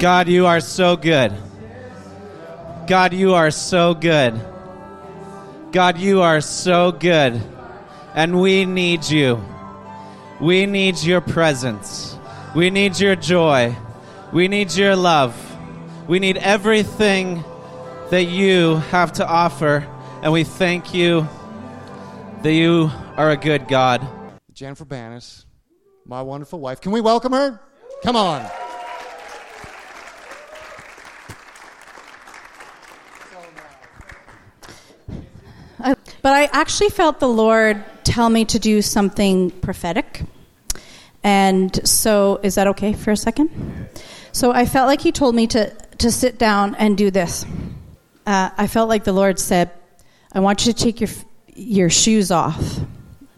God, you are so good. God, you are so good. God, you are so good. And we need you. We need your presence. We need your joy. We need your love. We need everything that you have to offer. And we thank you that you are a good God. Jennifer Banas, my wonderful wife. Can we welcome her? Come on. But I actually felt the Lord tell me to do something prophetic. And so, is that okay for a second? So, I felt like He told me to, to sit down and do this. Uh, I felt like the Lord said, I want you to take your, your shoes off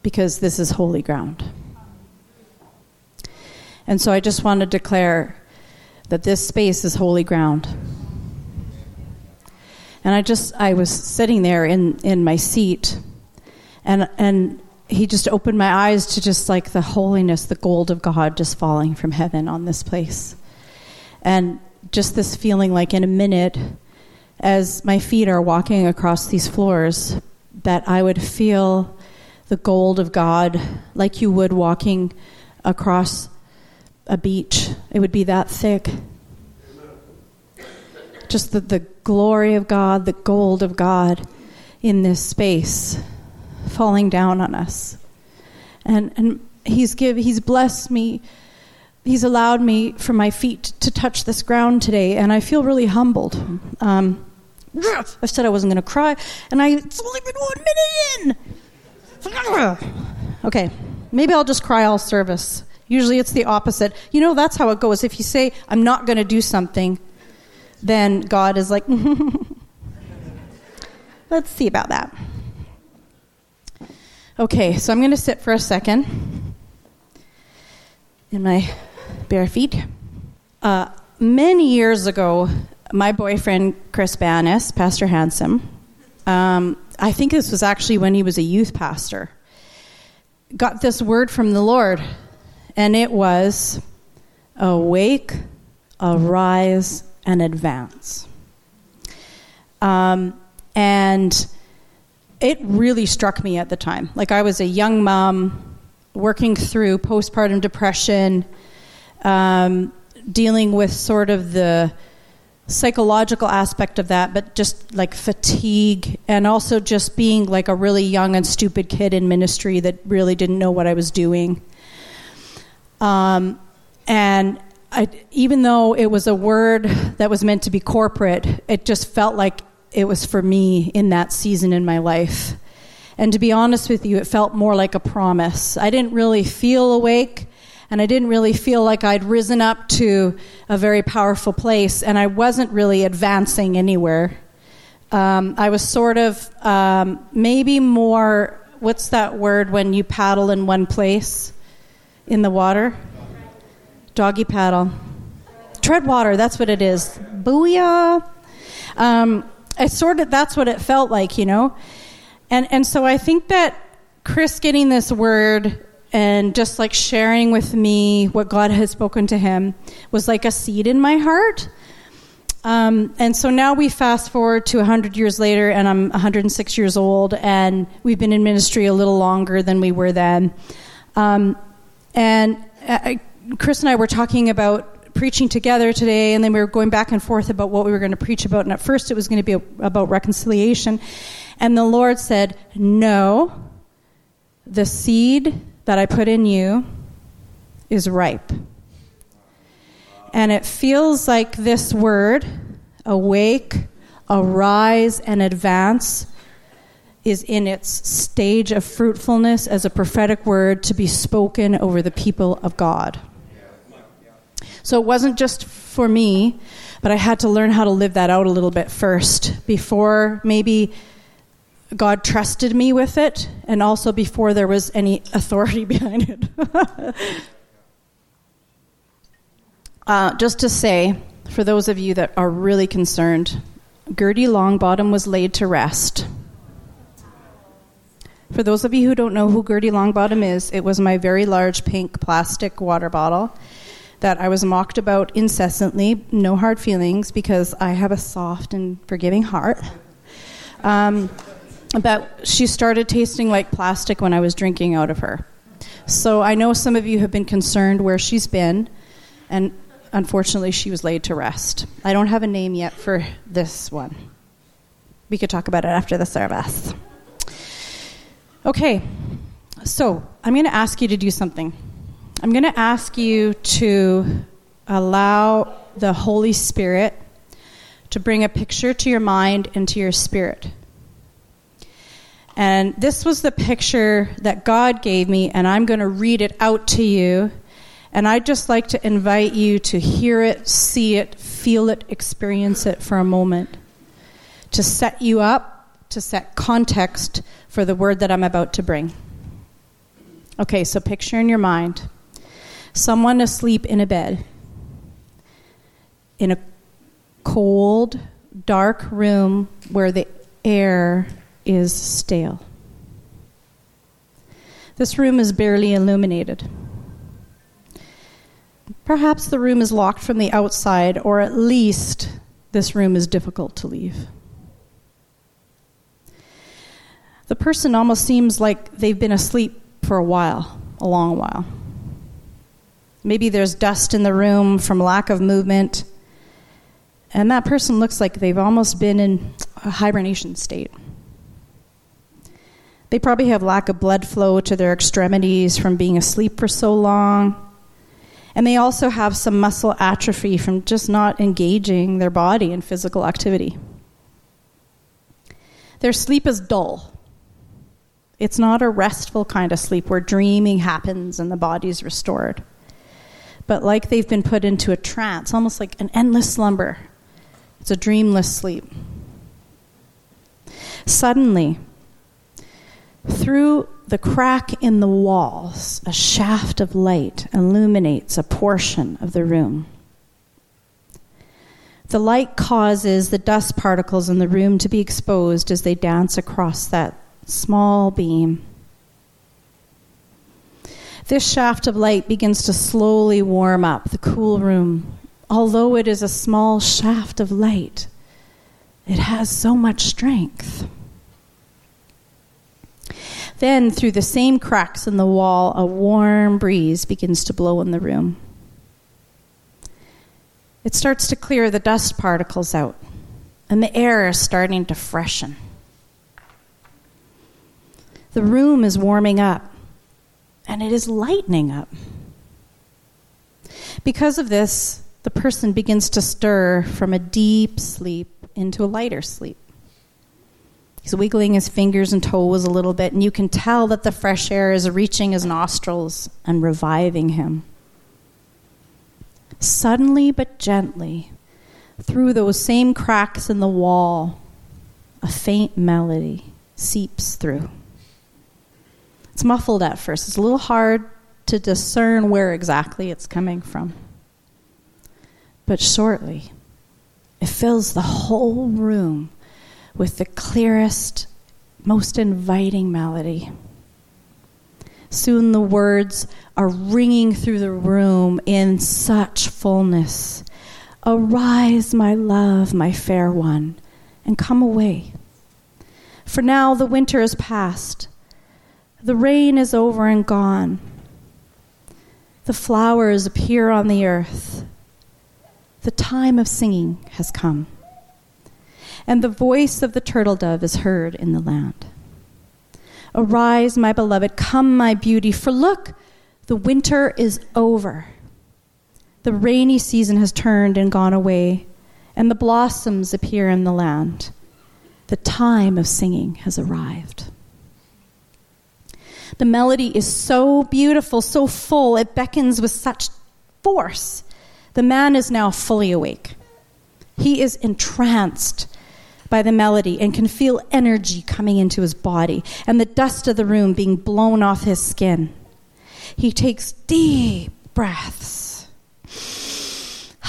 because this is holy ground. And so, I just want to declare that this space is holy ground. And I just, I was sitting there in, in my seat, and, and he just opened my eyes to just like the holiness, the gold of God just falling from heaven on this place. And just this feeling like in a minute, as my feet are walking across these floors, that I would feel the gold of God like you would walking across a beach. It would be that thick just the, the glory of God, the gold of God in this space falling down on us. And, and he's, give, he's blessed me. He's allowed me for my feet to touch this ground today, and I feel really humbled. Um, I said I wasn't going to cry, and I, it's only been one minute in. Okay, maybe I'll just cry all service. Usually it's the opposite. You know, that's how it goes. If you say, I'm not going to do something, then God is like, let's see about that. Okay, so I'm going to sit for a second in my bare feet. Uh, many years ago, my boyfriend, Chris Banas, Pastor Handsome, um, I think this was actually when he was a youth pastor, got this word from the Lord, and it was awake, arise, and advance. Um, and it really struck me at the time. Like I was a young mom working through postpartum depression, um, dealing with sort of the psychological aspect of that, but just like fatigue, and also just being like a really young and stupid kid in ministry that really didn't know what I was doing. Um, and I, even though it was a word that was meant to be corporate, it just felt like it was for me in that season in my life. And to be honest with you, it felt more like a promise. I didn't really feel awake, and I didn't really feel like I'd risen up to a very powerful place, and I wasn't really advancing anywhere. Um, I was sort of um, maybe more, what's that word when you paddle in one place in the water? Doggy paddle. Tread water, that's what it is. Booyah. Um, I sort of, that's what it felt like, you know? And, and so I think that Chris getting this word and just like sharing with me what God has spoken to him was like a seed in my heart. Um, and so now we fast forward to 100 years later, and I'm 106 years old, and we've been in ministry a little longer than we were then. Um, and I, Chris and I were talking about preaching together today, and then we were going back and forth about what we were going to preach about. And at first, it was going to be about reconciliation. And the Lord said, No, the seed that I put in you is ripe. And it feels like this word, awake, arise, and advance, is in its stage of fruitfulness as a prophetic word to be spoken over the people of God. So it wasn't just for me, but I had to learn how to live that out a little bit first before maybe God trusted me with it, and also before there was any authority behind it. uh, just to say, for those of you that are really concerned, Gertie Longbottom was laid to rest. For those of you who don't know who Gertie Longbottom is, it was my very large pink plastic water bottle that I was mocked about incessantly. No hard feelings because I have a soft and forgiving heart. Um, but she started tasting like plastic when I was drinking out of her. So I know some of you have been concerned where she's been, and unfortunately, she was laid to rest. I don't have a name yet for this one. We could talk about it after the service. Okay, so I'm going to ask you to do something. I'm going to ask you to allow the Holy Spirit to bring a picture to your mind and to your spirit. And this was the picture that God gave me, and I'm going to read it out to you. And I'd just like to invite you to hear it, see it, feel it, experience it for a moment, to set you up, to set context for the word that I'm about to bring. Okay, so picture in your mind someone asleep in a bed, in a cold, dark room where the air is stale. This room is barely illuminated. Perhaps the room is locked from the outside, or at least this room is difficult to leave. The person almost seems like they've been asleep for a while, a long while. Maybe there's dust in the room from lack of movement, and that person looks like they've almost been in a hibernation state. They probably have lack of blood flow to their extremities from being asleep for so long. And they also have some muscle atrophy from just not engaging their body in physical activity. Their sleep is dull. It's not a restful kind of sleep where dreaming happens and the body's restored. But like they've been put into a trance, almost like an endless slumber. It's a dreamless sleep. Suddenly, through the crack in the walls, a shaft of light illuminates a portion of the room. The light causes the dust particles in the room to be exposed as they dance across that small beam. This shaft of light begins to slowly warm up the cool room. Although it is a small shaft of light, it has so much strength. Then, through the same cracks in the wall, a warm breeze begins to blow in the room. It starts to clear the dust particles out, and the air is starting to freshen. The room is warming up, and it is lightening up. Because of this, the person begins to stir from a deep sleep into a lighter sleep. He's wiggling his fingers and toes a little bit, and you can tell that the fresh air is reaching his nostrils and reviving him. Suddenly but gently, through those same cracks in the wall, a faint melody seeps through. It's muffled at first, it's a little hard to discern where exactly it's coming from. But shortly, it fills the whole room with the clearest, most inviting melody. Soon the words are ringing through the room in such fullness. Arise, my love, my fair one, and come away. For now the winter is past, the rain is over and gone. The flowers appear on the earth. The time of singing has come and the voice of the turtle dove is heard in the land. Arise, my beloved, come, my beauty, for look, the winter is over. The rainy season has turned and gone away, and the blossoms appear in the land. The time of singing has arrived. The melody is so beautiful, so full, it beckons with such force. The man is now fully awake. He is entranced by the melody and can feel energy coming into his body and the dust of the room being blown off his skin. He takes deep breaths.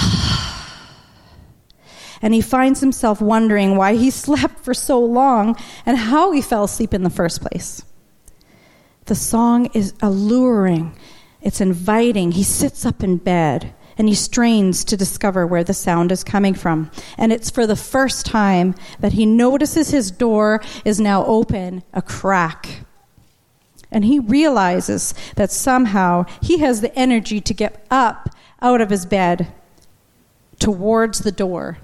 and he finds himself wondering why he slept for so long and how he fell asleep in the first place. The song is alluring, it's inviting. He sits up in bed and he strains to discover where the sound is coming from. And it's for the first time that he notices his door is now open a crack. And he realizes that somehow he has the energy to get up out of his bed towards the door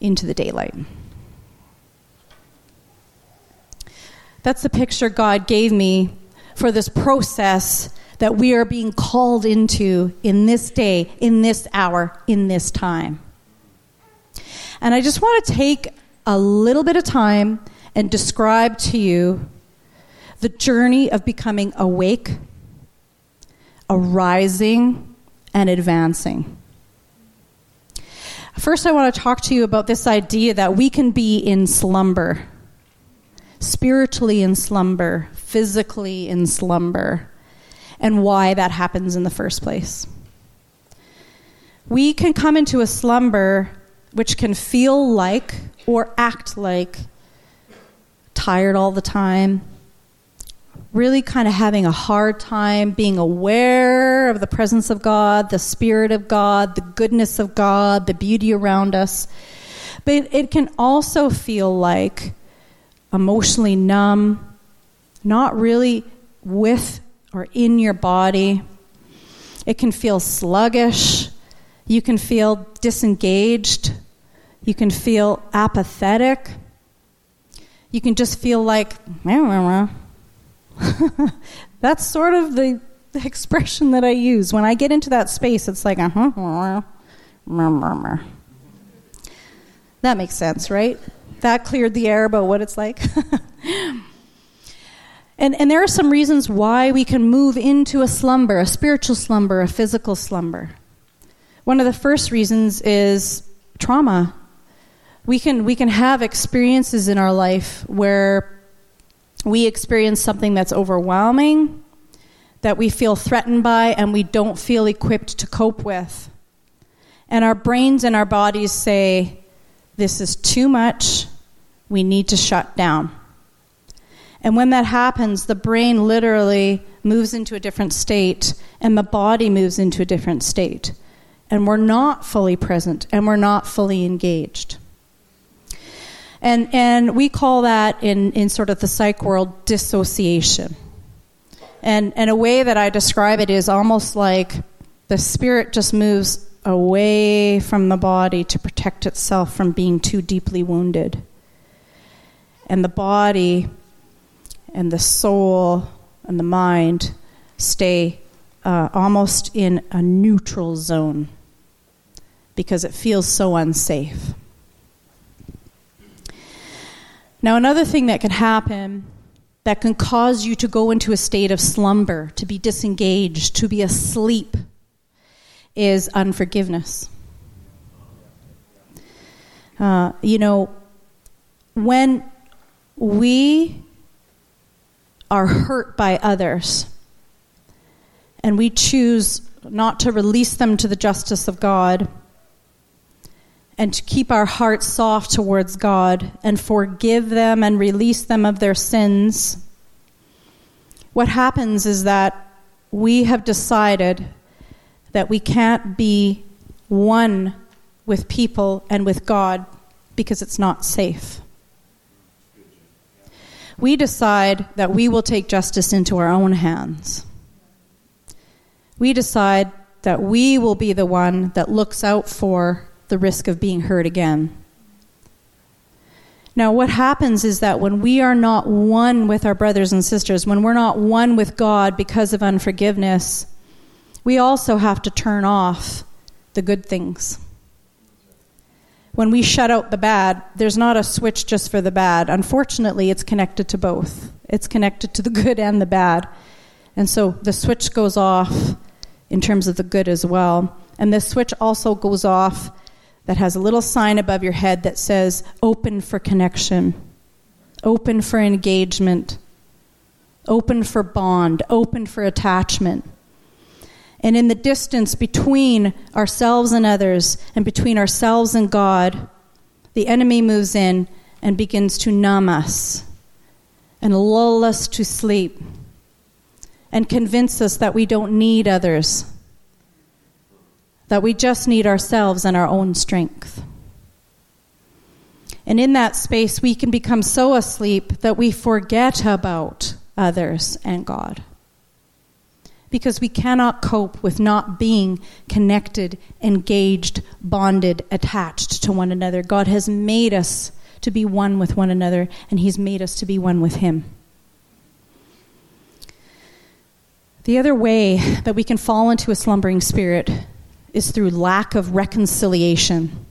into the daylight. That's the picture God gave me for this process that we are being called into in this day, in this hour, in this time. And I just want to take a little bit of time and describe to you the journey of becoming awake, arising, and advancing. First, I want to talk to you about this idea that we can be in slumber, spiritually in slumber, physically in slumber and why that happens in the first place. We can come into a slumber which can feel like or act like tired all the time, really kind of having a hard time being aware of the presence of God, the Spirit of God, the goodness of God, the beauty around us. But it can also feel like emotionally numb, not really with or in your body. It can feel sluggish. You can feel disengaged. You can feel apathetic. You can just feel like, that's sort of the, expression that I use. When I get into that space, it's like, uh-huh, that makes sense, right? That cleared the air about what it's like. And, and there are some reasons why we can move into a slumber, a spiritual slumber, a physical slumber. One of the first reasons is trauma. We can, we can have experiences in our life where we experience something that's overwhelming, that we feel threatened by, and we don't feel equipped to cope with. And our brains and our bodies say, This is too much, we need to shut down. And when that happens, the brain literally moves into a different state and the body moves into a different state. And we're not fully present and we're not fully engaged. And, and we call that in, in sort of the psych world dissociation. And, and a way that I describe it is almost like the spirit just moves away from the body to protect itself from being too deeply wounded. And the body and the soul and the mind stay uh, almost in a neutral zone because it feels so unsafe. Now, another thing that can happen that can cause you to go into a state of slumber, to be disengaged, to be asleep, is unforgiveness. Uh, you know, when we are hurt by others. And we choose not to release them to the justice of God and to keep our hearts soft towards God and forgive them and release them of their sins. What happens is that we have decided that we can't be one with people and with God because it's not safe we decide that we will take justice into our own hands. We decide that we will be the one that looks out for the risk of being hurt again. Now, what happens is that when we are not one with our brothers and sisters, when we're not one with God because of unforgiveness, we also have to turn off the good things when we shut out the bad, there's not a switch just for the bad. Unfortunately, it's connected to both. It's connected to the good and the bad. And so the switch goes off in terms of the good as well. And this switch also goes off that has a little sign above your head that says open for connection, open for engagement, open for bond, open for attachment. And in the distance between ourselves and others, and between ourselves and God, the enemy moves in and begins to numb us and lull us to sleep and convince us that we don't need others, that we just need ourselves and our own strength. And in that space, we can become so asleep that we forget about others and God. Because we cannot cope with not being connected, engaged, bonded, attached to one another. God has made us to be one with one another, and He's made us to be one with Him. The other way that we can fall into a slumbering spirit is through lack of reconciliation.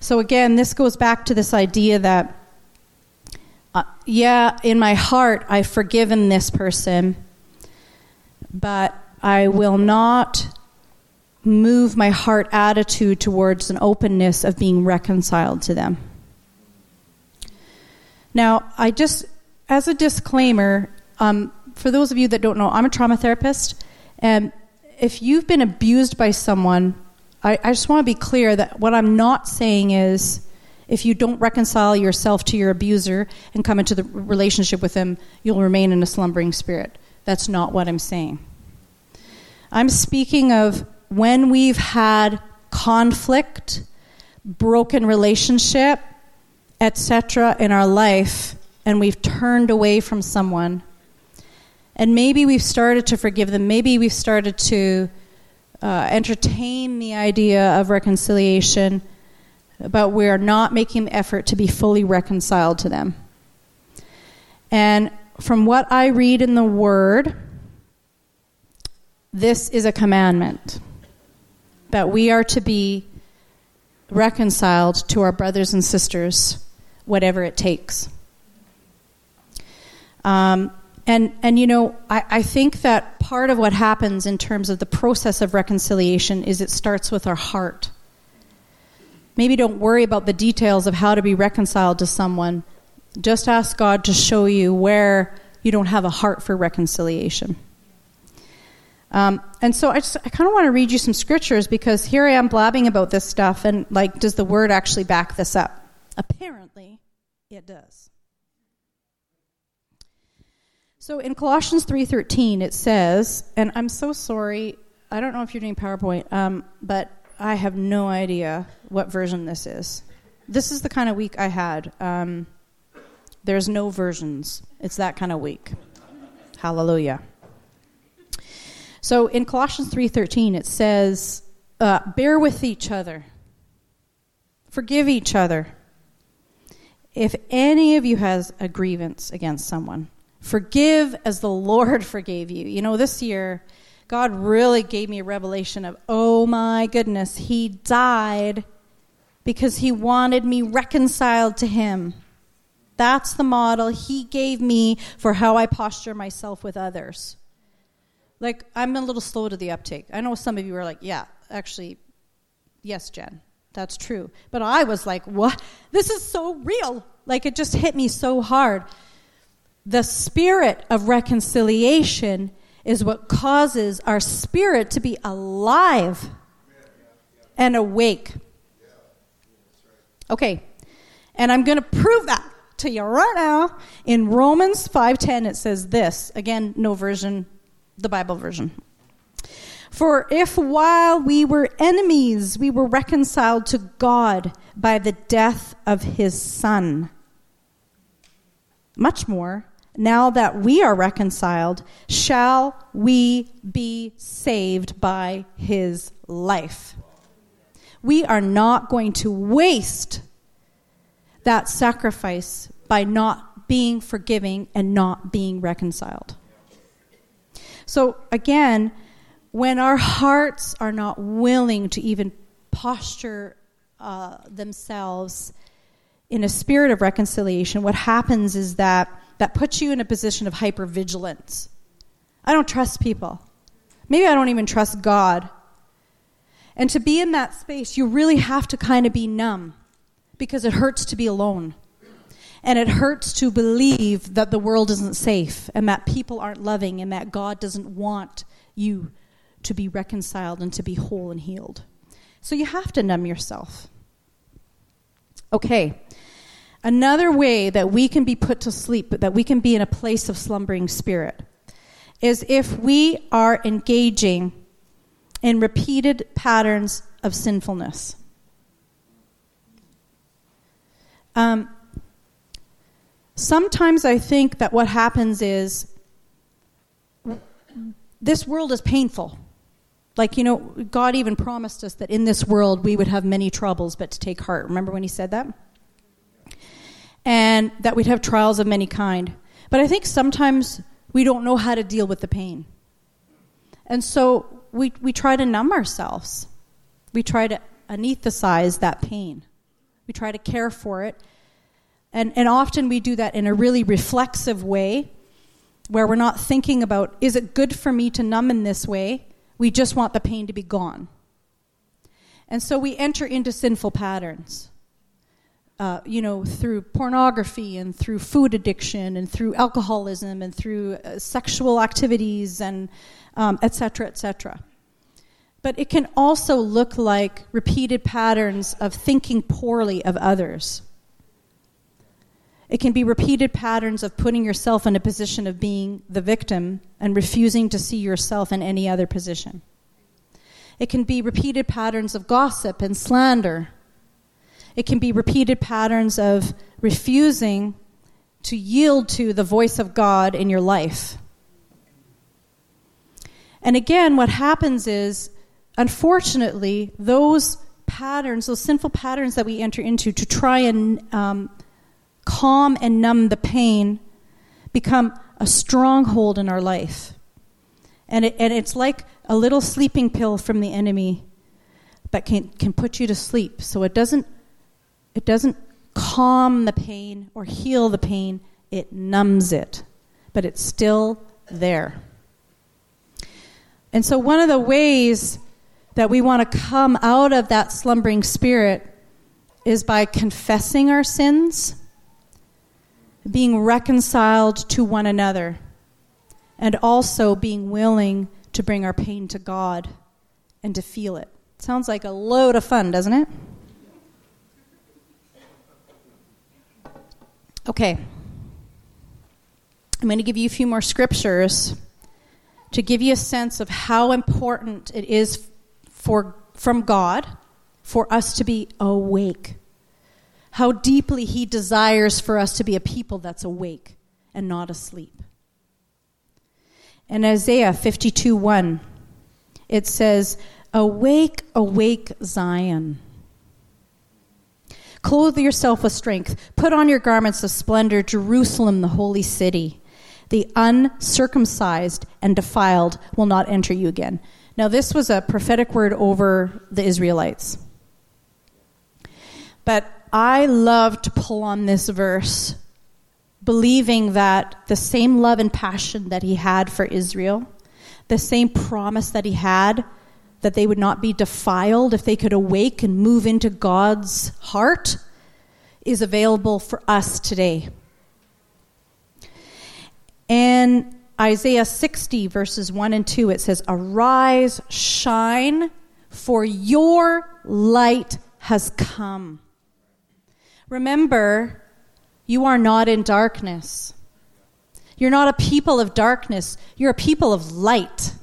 So, again, this goes back to this idea that, uh, yeah, in my heart, I've forgiven this person, but I will not move my heart attitude towards an openness of being reconciled to them. Now, I just, as a disclaimer, um, for those of you that don't know, I'm a trauma therapist, and if you've been abused by someone, I, I just want to be clear that what I'm not saying is if you don't reconcile yourself to your abuser and come into the relationship with them, you'll remain in a slumbering spirit. That's not what I'm saying. I'm speaking of when we've had conflict, broken relationship, etc. in our life, and we've turned away from someone and maybe we've started to forgive them. Maybe we've started to uh, entertain the idea of reconciliation, but we're not making the effort to be fully reconciled to them. And from what I read in the Word, this is a commandment that we are to be reconciled to our brothers and sisters, whatever it takes. Um, and, and you know, I, I think that part of what happens in terms of the process of reconciliation is it starts with our heart. Maybe don't worry about the details of how to be reconciled to someone. Just ask God to show you where you don't have a heart for reconciliation. Um, and so I I kind of want to read you some scriptures because here I am blabbing about this stuff, and like, does the word actually back this up? Apparently, it does. So in Colossians 3:13 it says, and I'm so sorry, I don't know if you're doing PowerPoint, um, but I have no idea what version this is. This is the kind of week I had. Um, there's no versions. It's that kind of week. Hallelujah. So in Colossians 3:13 it says, uh, "Bear with each other, forgive each other. If any of you has a grievance against someone." Forgive as the Lord forgave you. You know, this year, God really gave me a revelation of, oh my goodness, He died because He wanted me reconciled to Him. That's the model He gave me for how I posture myself with others. Like, I'm a little slow to the uptake. I know some of you are like, yeah, actually, yes, Jenn, that's true. But I was like, what? This is so real. Like, it just hit me so hard. The spirit of reconciliation is what causes our spirit to be alive and awake. Okay. And I'm going to prove that to you right now. In Romans 5:10 it says this. Again, no version, the Bible version. For if while we were enemies we were reconciled to God by the death of his son, much more now that we are reconciled, shall we be saved by his life. We are not going to waste that sacrifice by not being forgiving and not being reconciled. So, again, when our hearts are not willing to even posture uh, themselves in a spirit of reconciliation, what happens is that that puts you in a position of hypervigilance. I don't trust people. Maybe I don't even trust God. And to be in that space, you really have to kind of be numb because it hurts to be alone. And it hurts to believe that the world isn't safe and that people aren't loving and that God doesn't want you to be reconciled and to be whole and healed. So you have to numb yourself. Okay, Another way that we can be put to sleep, that we can be in a place of slumbering spirit, is if we are engaging in repeated patterns of sinfulness. Um, sometimes I think that what happens is this world is painful. Like, you know, God even promised us that in this world we would have many troubles, but to take heart. Remember when He said that? And that we'd have trials of many kind. But I think sometimes we don't know how to deal with the pain. And so we, we try to numb ourselves. We try to anesthetize that pain. We try to care for it. And, and often we do that in a really reflexive way where we're not thinking about, is it good for me to numb in this way? We just want the pain to be gone. And so we enter into sinful patterns. Uh, you know, through pornography and through food addiction and through alcoholism and through uh, sexual activities and um, et cetera, et cetera. But it can also look like repeated patterns of thinking poorly of others. It can be repeated patterns of putting yourself in a position of being the victim and refusing to see yourself in any other position. It can be repeated patterns of gossip and slander. It can be repeated patterns of refusing to yield to the voice of God in your life. And again, what happens is, unfortunately, those patterns, those sinful patterns that we enter into to try and um, calm and numb the pain become a stronghold in our life. And, it, and it's like a little sleeping pill from the enemy that can, can put you to sleep. So it doesn't, it doesn't calm the pain or heal the pain, it numbs it. But it's still there. And so, one of the ways that we want to come out of that slumbering spirit is by confessing our sins being reconciled to one another, and also being willing to bring our pain to God and to feel it. Sounds like a load of fun, doesn't it? Okay. I'm going to give you a few more scriptures to give you a sense of how important it is for, from God for us to be awake how deeply He desires for us to be a people that's awake and not asleep. In Isaiah 52 1, it says, Awake, awake, Zion. Clothe yourself with strength. Put on your garments of splendor, Jerusalem, the holy city. The uncircumcised and defiled will not enter you again. Now, this was a prophetic word over the Israelites. But I love to pull on this verse, believing that the same love and passion that he had for Israel, the same promise that he had that they would not be defiled if they could awake and move into God's heart, is available for us today. And Isaiah 60, verses 1 and 2, it says, Arise, shine, for your light has come Remember, you are not in darkness. You're not a people of darkness, you're a people of light.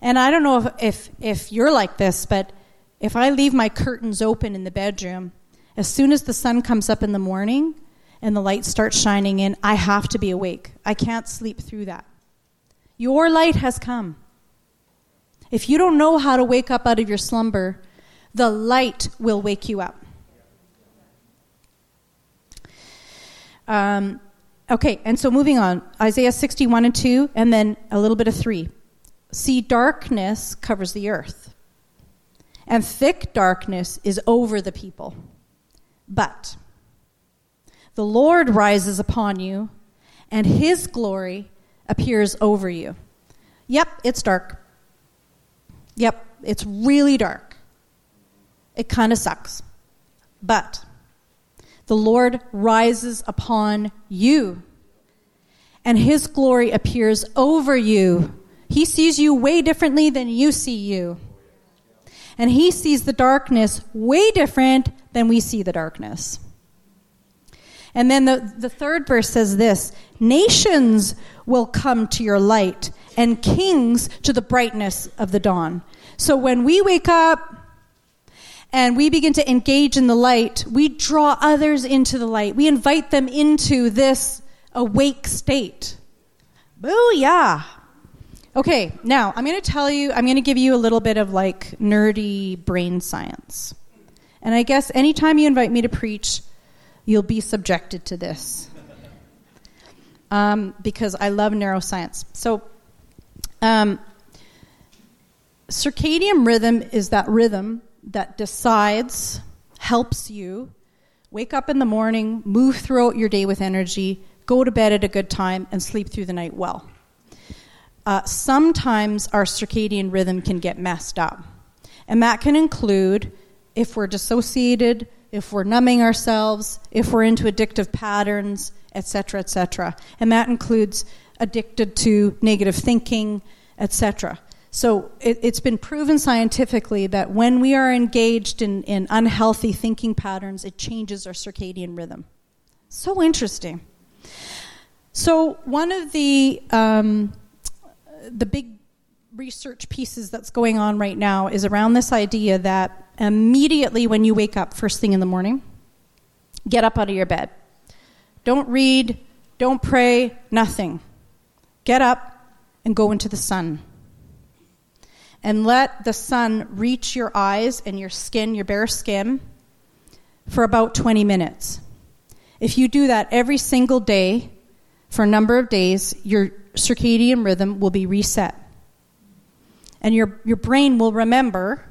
And I don't know if, if, if you're like this, but if I leave my curtains open in the bedroom, as soon as the sun comes up in the morning and the light starts shining in, I have to be awake. I can't sleep through that. Your light has come. If you don't know how to wake up out of your slumber, the light will wake you up. Um, okay, and so moving on Isaiah 61 and 2, and then a little bit of 3. See, darkness covers the earth, and thick darkness is over the people. But the Lord rises upon you, and his glory appears over you. Yep, it's dark. Yep, it's really dark. It kind of sucks. But the Lord rises upon you, and his glory appears over you. He sees you way differently than you see you. And he sees the darkness way different than we see the darkness. And then the, the third verse says this Nations will come to your light, and kings to the brightness of the dawn. So when we wake up and we begin to engage in the light, we draw others into the light. We invite them into this awake state. Booyah! Okay, now I'm going to tell you, I'm going to give you a little bit of like nerdy brain science. And I guess anytime you invite me to preach, you'll be subjected to this. Um, because I love neuroscience. So, um, circadian rhythm is that rhythm that decides, helps you wake up in the morning, move throughout your day with energy, go to bed at a good time, and sleep through the night well. Uh, sometimes our circadian rhythm can get messed up. And that can include if we're dissociated, if we're numbing ourselves, if we're into addictive patterns, etc., etc. And that includes addicted to negative thinking, etc. So it, has been proven scientifically that when we are engaged in, in unhealthy thinking patterns, it changes our circadian rhythm. So interesting. So one of the um, the big research pieces that's going on right now is around this idea that immediately when you wake up first thing in the morning, get up out of your bed. Don't read, don't pray, nothing. Get up and go into the sun. And let the sun reach your eyes and your skin, your bare skin, for about 20 minutes. If you do that every single day for a number of days, your circadian rhythm will be reset. And your, your brain will remember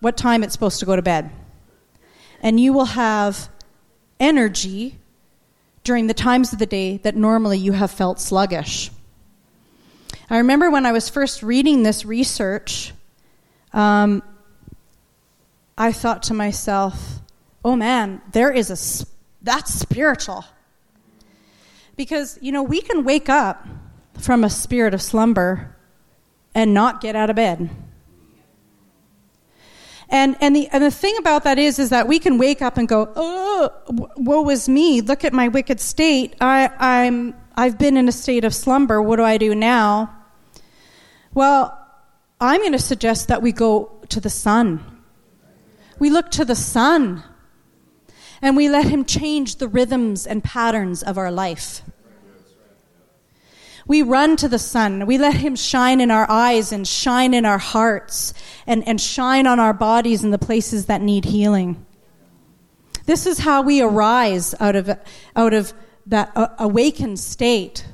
what time it's supposed to go to bed. And you will have energy during the times of the day that normally you have felt sluggish. I remember when I was first reading this research, um, I thought to myself, oh man, there is a, that's spiritual. Because, you know, we can wake up from a spirit of slumber and not get out of bed. And, and, the, and the thing about that is, is that we can wake up and go, oh, woe is me. Look at my wicked state. I, I'm, I've been in a state of slumber. What do I do now? Well, I'm going to suggest that we go to the sun. We look to the sun and we let him change the rhythms and patterns of our life. We run to the sun. We let him shine in our eyes and shine in our hearts and, and shine on our bodies in the places that need healing. This is how we arise out of, out of that uh, awakened state.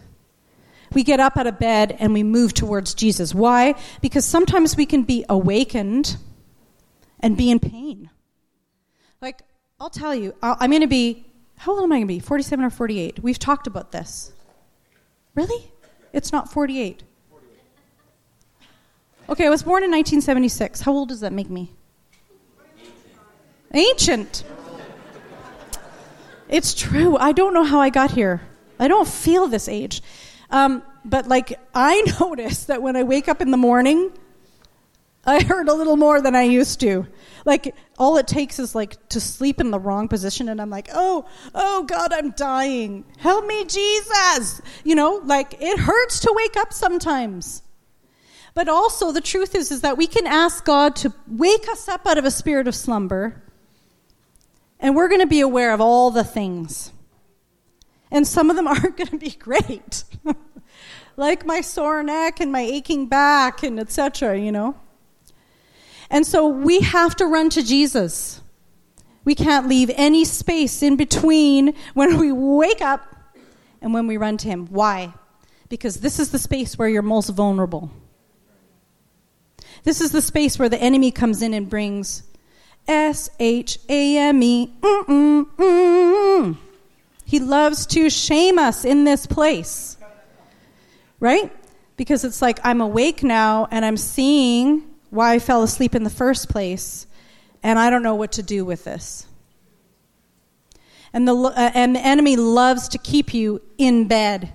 We get up out of bed and we move towards Jesus. Why? Because sometimes we can be awakened and be in pain. Like, I'll tell you, I'm going to be, how old am I going to be? 47 or 48? We've talked about this. Really? It's not 48. Okay, I was born in 1976. How old does that make me? Ancient. It's true. I don't know how I got here. I don't feel this age. Um, but like, I notice that when I wake up in the morning, I hurt a little more than I used to. Like, all it takes is like to sleep in the wrong position, and I'm like, oh, oh God, I'm dying. Help me, Jesus. You know, like it hurts to wake up sometimes. But also, the truth is, is that we can ask God to wake us up out of a spirit of slumber, and we're going to be aware of all the things. And some of them aren't going to be great, like my sore neck and my aching back, and etc. You know. And so we have to run to Jesus. We can't leave any space in between when we wake up and when we run to Him. Why? Because this is the space where you're most vulnerable. This is the space where the enemy comes in and brings S H A M E. He loves to shame us in this place. Right? Because it's like, I'm awake now and I'm seeing why I fell asleep in the first place, and I don't know what to do with this. And the, uh, and the enemy loves to keep you in bed,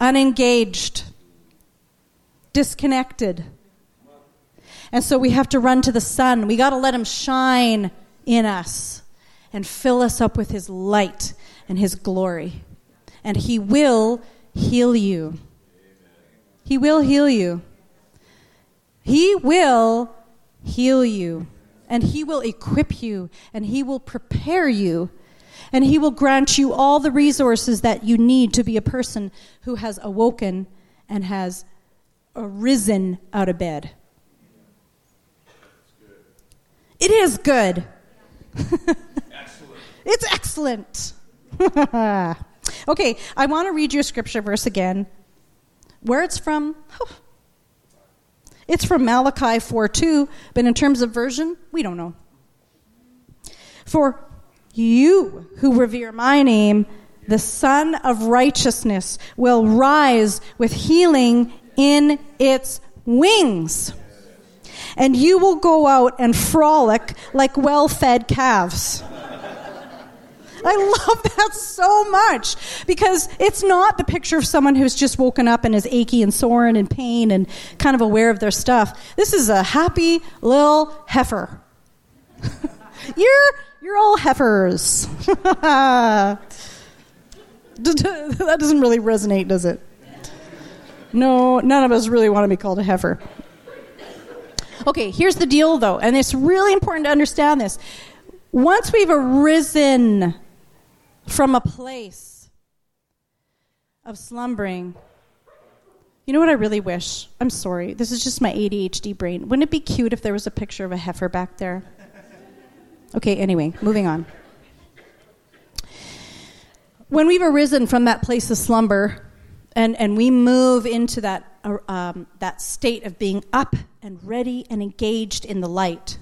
unengaged, disconnected. And so we have to run to the sun. We got to let him shine in us and fill us up with his light and His glory. And He will heal you. He will heal you. He will heal you. And He will equip you. And He will prepare you. And He will grant you all the resources that you need to be a person who has awoken and has arisen out of bed. It is good. It's excellent. It's excellent. okay, I want to read you a scripture verse again. Where it's from, it's from Malachi 4 2, but in terms of version, we don't know. For you who revere my name, the Sun of Righteousness will rise with healing in its wings. And you will go out and frolic like well fed calves. I love that so much because it's not the picture of someone who's just woken up and is achy and sore and in pain and kind of aware of their stuff. This is a happy little heifer. you're you're all heifers. that doesn't really resonate, does it? No, none of us really want to be called a heifer. Okay, here's the deal though, and it's really important to understand this. Once we've arisen from a place of slumbering, you know what I really wish? I'm sorry, this is just my ADHD brain. Wouldn't it be cute if there was a picture of a heifer back there? Okay, anyway, moving on. When we've arisen from that place of slumber and, and we move into that, uh, um, that state of being up and ready and engaged in the light,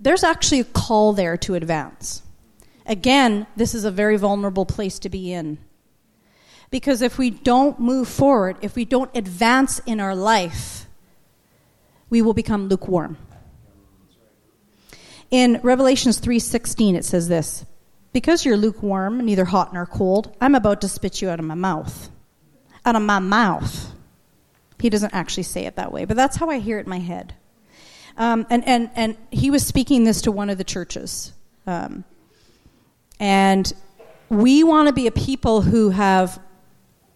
there's actually a call there to advance. Again, this is a very vulnerable place to be in. Because if we don't move forward, if we don't advance in our life, we will become lukewarm. In Revelations 3:16 it says this, "Because you're lukewarm, neither hot nor cold, I'm about to spit you out of my mouth." Out of my mouth. He doesn't actually say it that way, but that's how I hear it in my head. Um, and, and, and he was speaking this to one of the churches. Um, and we want to be a people who have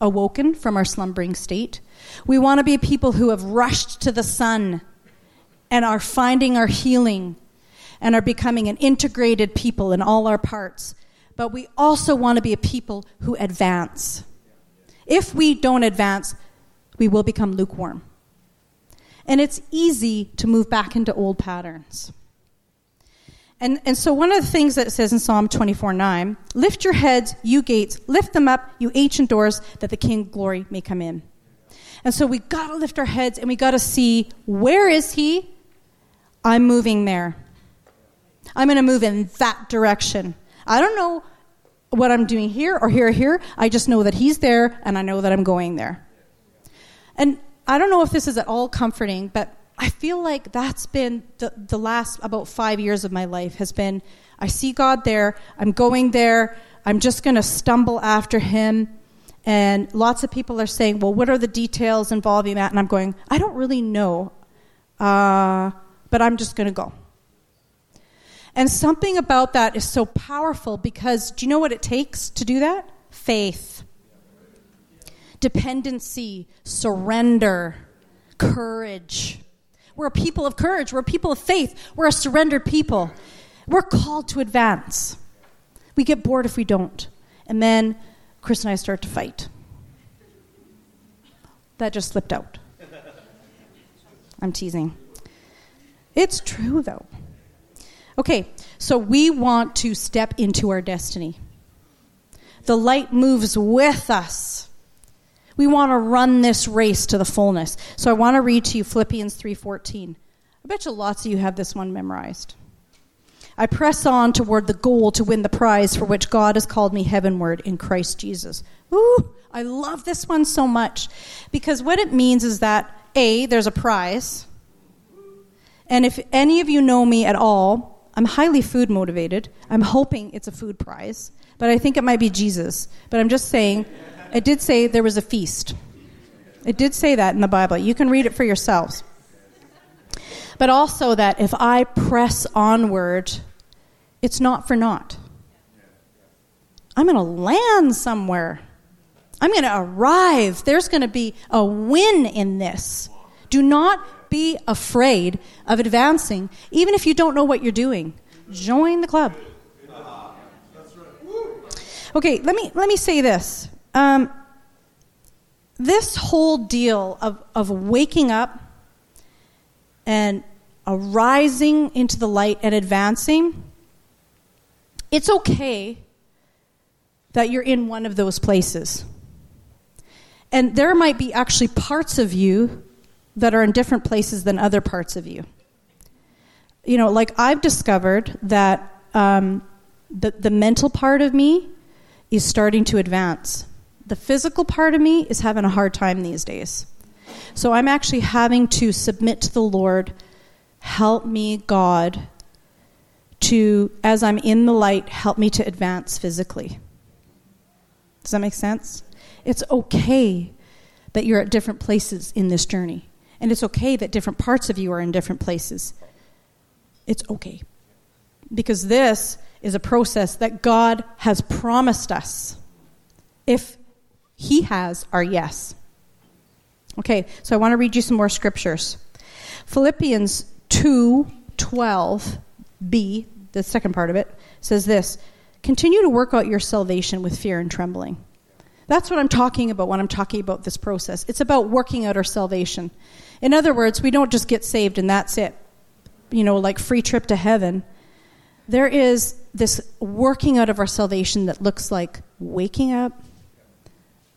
awoken from our slumbering state. We want to be a people who have rushed to the sun and are finding our healing and are becoming an integrated people in all our parts. But we also want to be a people who advance. If we don't advance, we will become lukewarm. And it's easy to move back into old patterns. And, and so, one of the things that it says in Psalm 24 9 lift your heads, you gates, lift them up, you ancient doors, that the King glory may come in. And so, we got to lift our heads and we got to see where is he? I'm moving there. I'm going to move in that direction. I don't know what I'm doing here or here or here. I just know that he's there and I know that I'm going there. And I don't know if this is at all comforting, but I feel like that's been the, the last about five years of my life has been I see God there, I'm going there, I'm just going to stumble after him. And lots of people are saying, well, what are the details involving that? And I'm going, I don't really know, uh, but I'm just going to go. And something about that is so powerful because do you know what it takes to do that? Faith dependency, surrender, courage. We're a people of courage. We're a people of faith. We're a surrendered people. We're called to advance. We get bored if we don't. And then Chris and I start to fight. That just slipped out. I'm teasing. It's true, though. Okay, so we want to step into our destiny. The light moves with us. We want to run this race to the fullness. So I want to read to you Philippians 3:14. I bet you lots of you have this one memorized. I press on toward the goal to win the prize for which God has called me heavenward in Christ Jesus. Ooh, I love this one so much because what it means is that A, there's a prize. And if any of you know me at all, I'm highly food motivated. I'm hoping it's a food prize, but I think it might be Jesus. But I'm just saying it did say there was a feast. It did say that in the Bible. You can read it for yourselves. But also that if I press onward, it's not for naught. I'm going to land somewhere. I'm going to arrive. There's going to be a win in this. Do not be afraid of advancing, even if you don't know what you're doing. Join the club. Okay, let me let me say this. Um, this whole deal of, of waking up and arising into the light and advancing, it's okay that you're in one of those places. And there might be actually parts of you that are in different places than other parts of you. You know, like I've discovered that um, the, the mental part of me is starting to advance. The physical part of me is having a hard time these days. So I'm actually having to submit to the Lord, help me, God, to, as I'm in the light, help me to advance physically. Does that make sense? It's okay that you're at different places in this journey. And it's okay that different parts of you are in different places. It's okay. Because this is a process that God has promised us. If He has our yes. Okay, so I want to read you some more scriptures. Philippians 2 12b, the second part of it, says this Continue to work out your salvation with fear and trembling. That's what I'm talking about when I'm talking about this process. It's about working out our salvation. In other words, we don't just get saved and that's it, you know, like free trip to heaven. There is this working out of our salvation that looks like waking up,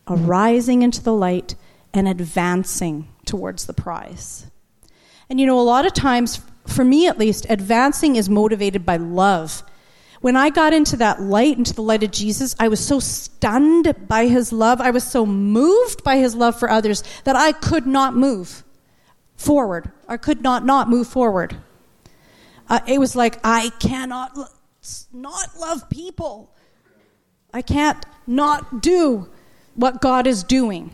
arising into the light, and advancing towards the prize. And you know, a lot of times, for me at least, advancing is motivated by love when I got into that light, into the light of Jesus, I was so stunned by his love. I was so moved by his love for others that I could not move forward. I could not not move forward. Uh, it was like, I cannot lo- not love people. I can't not do what God is doing.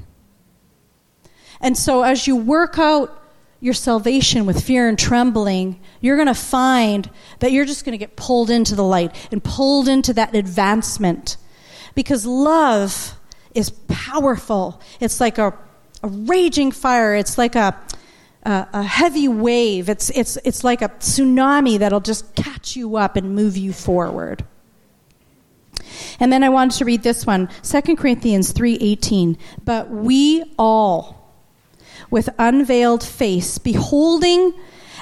And so, as you work out your salvation with fear and trembling, you're going to find that you're just going to get pulled into the light and pulled into that advancement. Because love is powerful. It's like a, a raging fire, it's like a, a, a heavy wave, it's, it's, it's like a tsunami that'll just catch you up and move you forward. And then I wanted to read this one, 2 Corinthians 3:18. But we all with unveiled face, beholding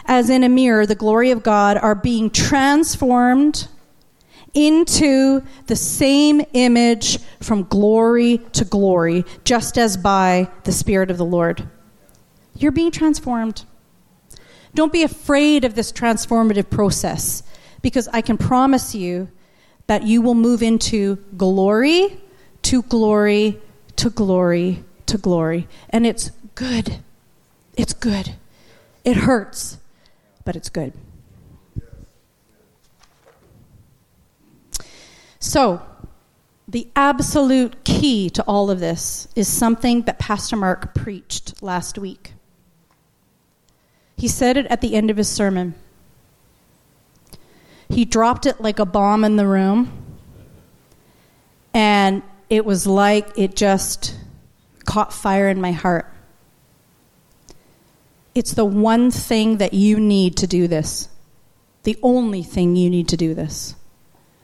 as in a mirror the glory of God, are being transformed into the same image from glory to glory, just as by the Spirit of the Lord. You're being transformed. Don't be afraid of this transformative process because I can promise you that you will move into glory to glory to glory to glory. And it's good. It's good. It hurts, but it's good. So, the absolute key to all of this is something that Pastor Mark preached last week. He said it at the end of his sermon. He dropped it like a bomb in the room, and it was like it just caught fire in my heart. It's the one thing that you need to do this. The only thing you need to do this.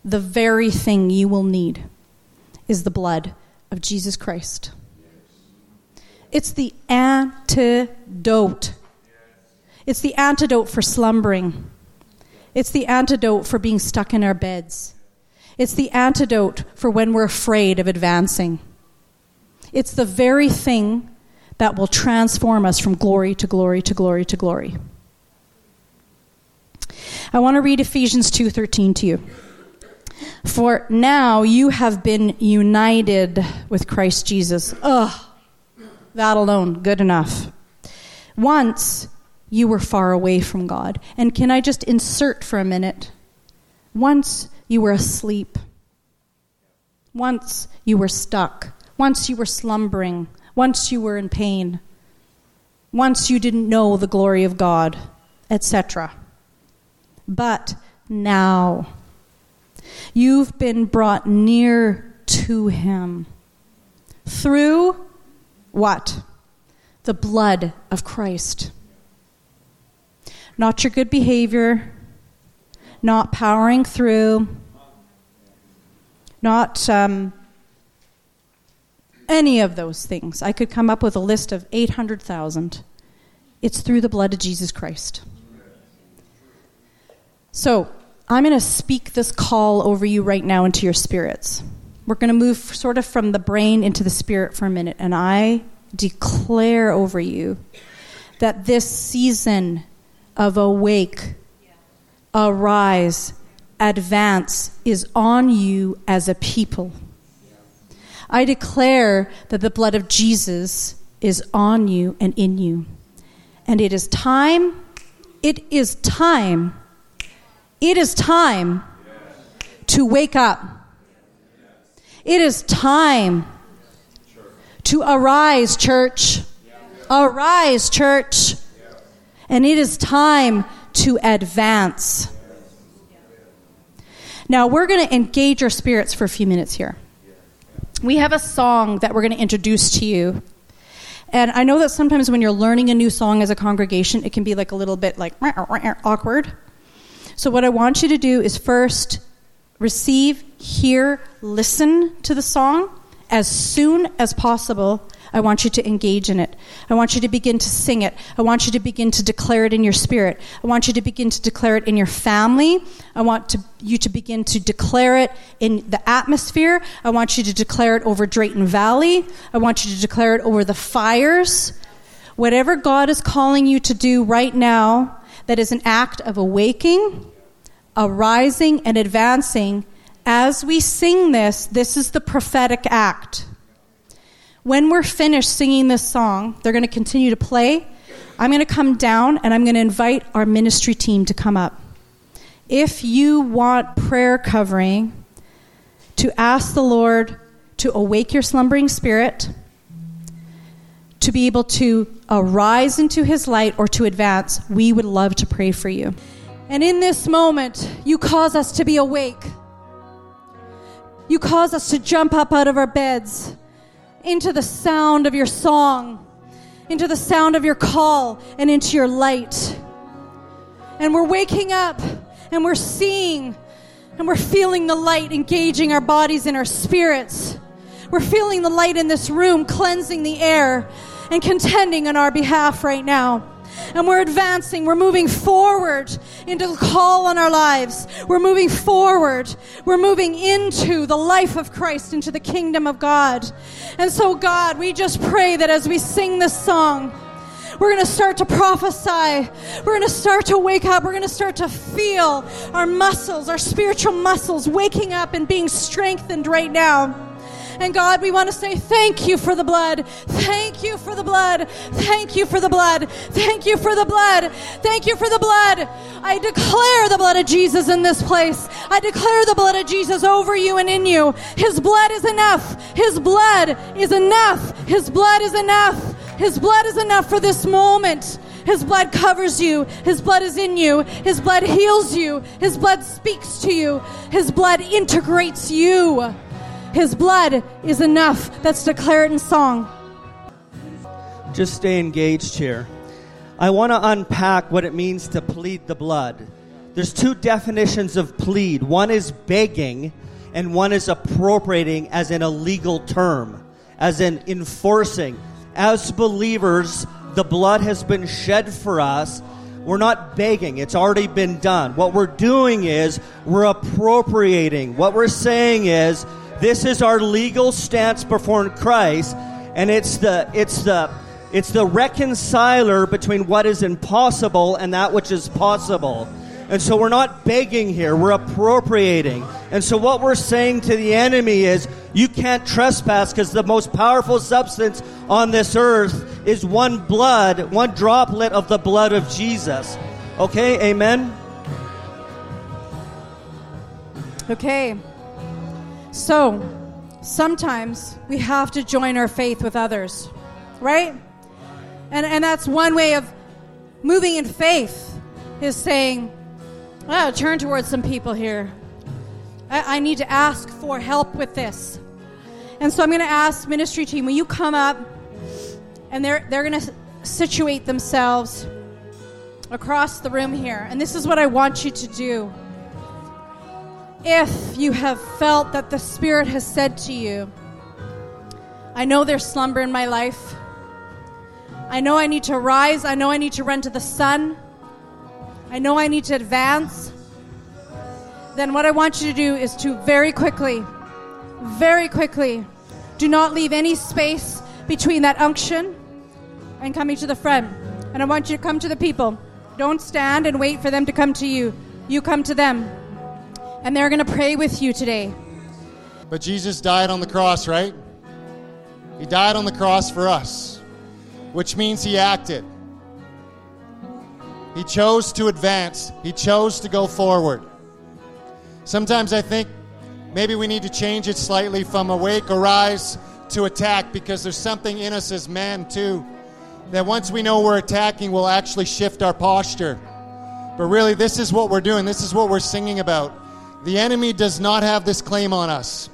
The very thing you will need is the blood of Jesus Christ. It's the antidote. It's the antidote for slumbering. It's the antidote for being stuck in our beds. It's the antidote for when we're afraid of advancing. It's the very thing that will transform us from glory to glory to glory to glory. I want to read Ephesians 2:13 to you. For now you have been united with Christ Jesus. Ugh. That alone, good enough. Once you were far away from God. And can I just insert for a minute? Once you were asleep. Once you were stuck. Once you were slumbering. Once you were in pain. Once you didn't know the glory of God, etc. But now, You've been brought near to him through what? The blood of Christ. Not your good behavior, not powering through, not um, any of those things. I could come up with a list of 800,000. It's through the blood of Jesus Christ. So, I'm going to speak this call over you right now into your spirits. We're going to move sort of from the brain into the spirit for a minute, and I declare over you that this season of awake, arise, advance is on you as a people. I declare that the blood of Jesus is on you and in you. And it is time, it is time, it is time to wake up. It is time to arise, church. Arise, church. And it is time to advance. Now, we're going to engage our spirits for a few minutes here. We have a song that we're going to introduce to you. And I know that sometimes when you're learning a new song as a congregation, it can be like a little bit like awkward. So, what I want you to do is first receive, hear, listen to the song as soon as possible I want you to engage in it. I want you to begin to sing it. I want you to begin to declare it in your spirit. I want you to begin to declare it in your family. I want to, you to begin to declare it in the atmosphere. I want you to declare it over Drayton Valley. I want you to declare it over the fires. Whatever God is calling you to do right now, that is an act of awaking, arising, and advancing. As we sing this, this is the prophetic act. When we're finished singing this song, they're going to continue to play. I'm going to come down and I'm going to invite our ministry team to come up. If you want prayer covering, to ask the Lord to awake your slumbering spirit, to be able to arise into his light or to advance, we would love to pray for you. And in this moment, you cause us to be awake. You cause us to jump up out of our beds into the sound of your song, into the sound of your call, and into your light. And we're waking up and we're seeing and we're feeling the light engaging our bodies and our spirits. We're feeling the light in this room cleansing the air and contending on our behalf right now and we're advancing. We're moving forward into the call on our lives. We're moving forward. We're moving into the life of Christ, into the kingdom of God. And so, God, we just pray that as we sing this song, we're going to start to prophesy. We're going to start to wake up. We're going to start to feel our muscles, our spiritual muscles, waking up and being strengthened right now. And God, we want to say thank you for the blood. Thank you for the blood. Thank you for the blood. Thank you for the blood. Thank you for the blood. I declare the blood of Jesus in this place. I declare the blood of Jesus over you and in you. His blood is enough. His blood is enough. His blood is enough. His blood is enough for this moment. His blood covers you. His blood is in you. His blood heals you. His blood speaks to you. His blood integrates you. His blood is enough. That's declared in song. Just stay engaged here. I want to unpack what it means to plead the blood. There's two definitions of plead one is begging, and one is appropriating as in a legal term, as in enforcing. As believers, the blood has been shed for us. We're not begging, it's already been done. What we're doing is we're appropriating. What we're saying is, this is our legal stance before Christ, and it's the it's the it's the reconciler between what is impossible and that which is possible. And so we're not begging here, we're appropriating. And so what we're saying to the enemy is you can't trespass because the most powerful substance on this earth is one blood, one droplet of the blood of Jesus. Okay, amen? Okay. So, sometimes we have to join our faith with others, right? And, and that's one way of moving in faith is saying, oh, turn towards some people here. I, I need to ask for help with this. And so I'm going to ask ministry team, will you come up? And they're, they're going to situate themselves across the room here. And this is what I want you to do. If you have felt that the Spirit has said to you, I know there's slumber in my life. I know I need to rise. I know I need to run to the sun. I know I need to advance. Then what I want you to do is to very quickly, very quickly, do not leave any space between that unction and coming to the front. And I want you to come to the people. Don't stand and wait for them to come to you. You come to them. And they're going to pray with you today. But Jesus died on the cross, right? He died on the cross for us, which means he acted. He chose to advance, he chose to go forward. Sometimes I think maybe we need to change it slightly from awake, arise to attack because there's something in us as men, too, that once we know we're attacking, we'll actually shift our posture. But really, this is what we're doing, this is what we're singing about. The enemy does not have this claim on us.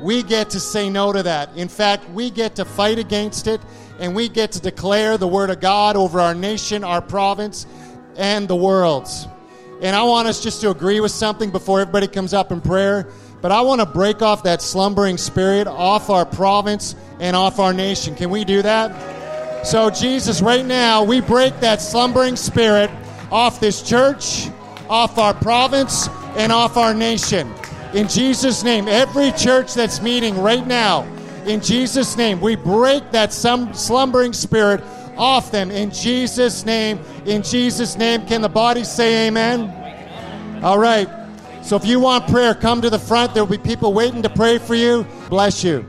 We get to say no to that. In fact, we get to fight against it and we get to declare the word of God over our nation, our province, and the world. And I want us just to agree with something before everybody comes up in prayer. But I want to break off that slumbering spirit off our province and off our nation. Can we do that? So, Jesus, right now, we break that slumbering spirit off this church, off our province, and off our nation. In Jesus' name, every church that's meeting right now, in Jesus' name, we break that some slumbering spirit off them. In Jesus' name, in Jesus' name, can the body say amen? All right. So if you want prayer, come to the front. There will be people waiting to pray for you. Bless you.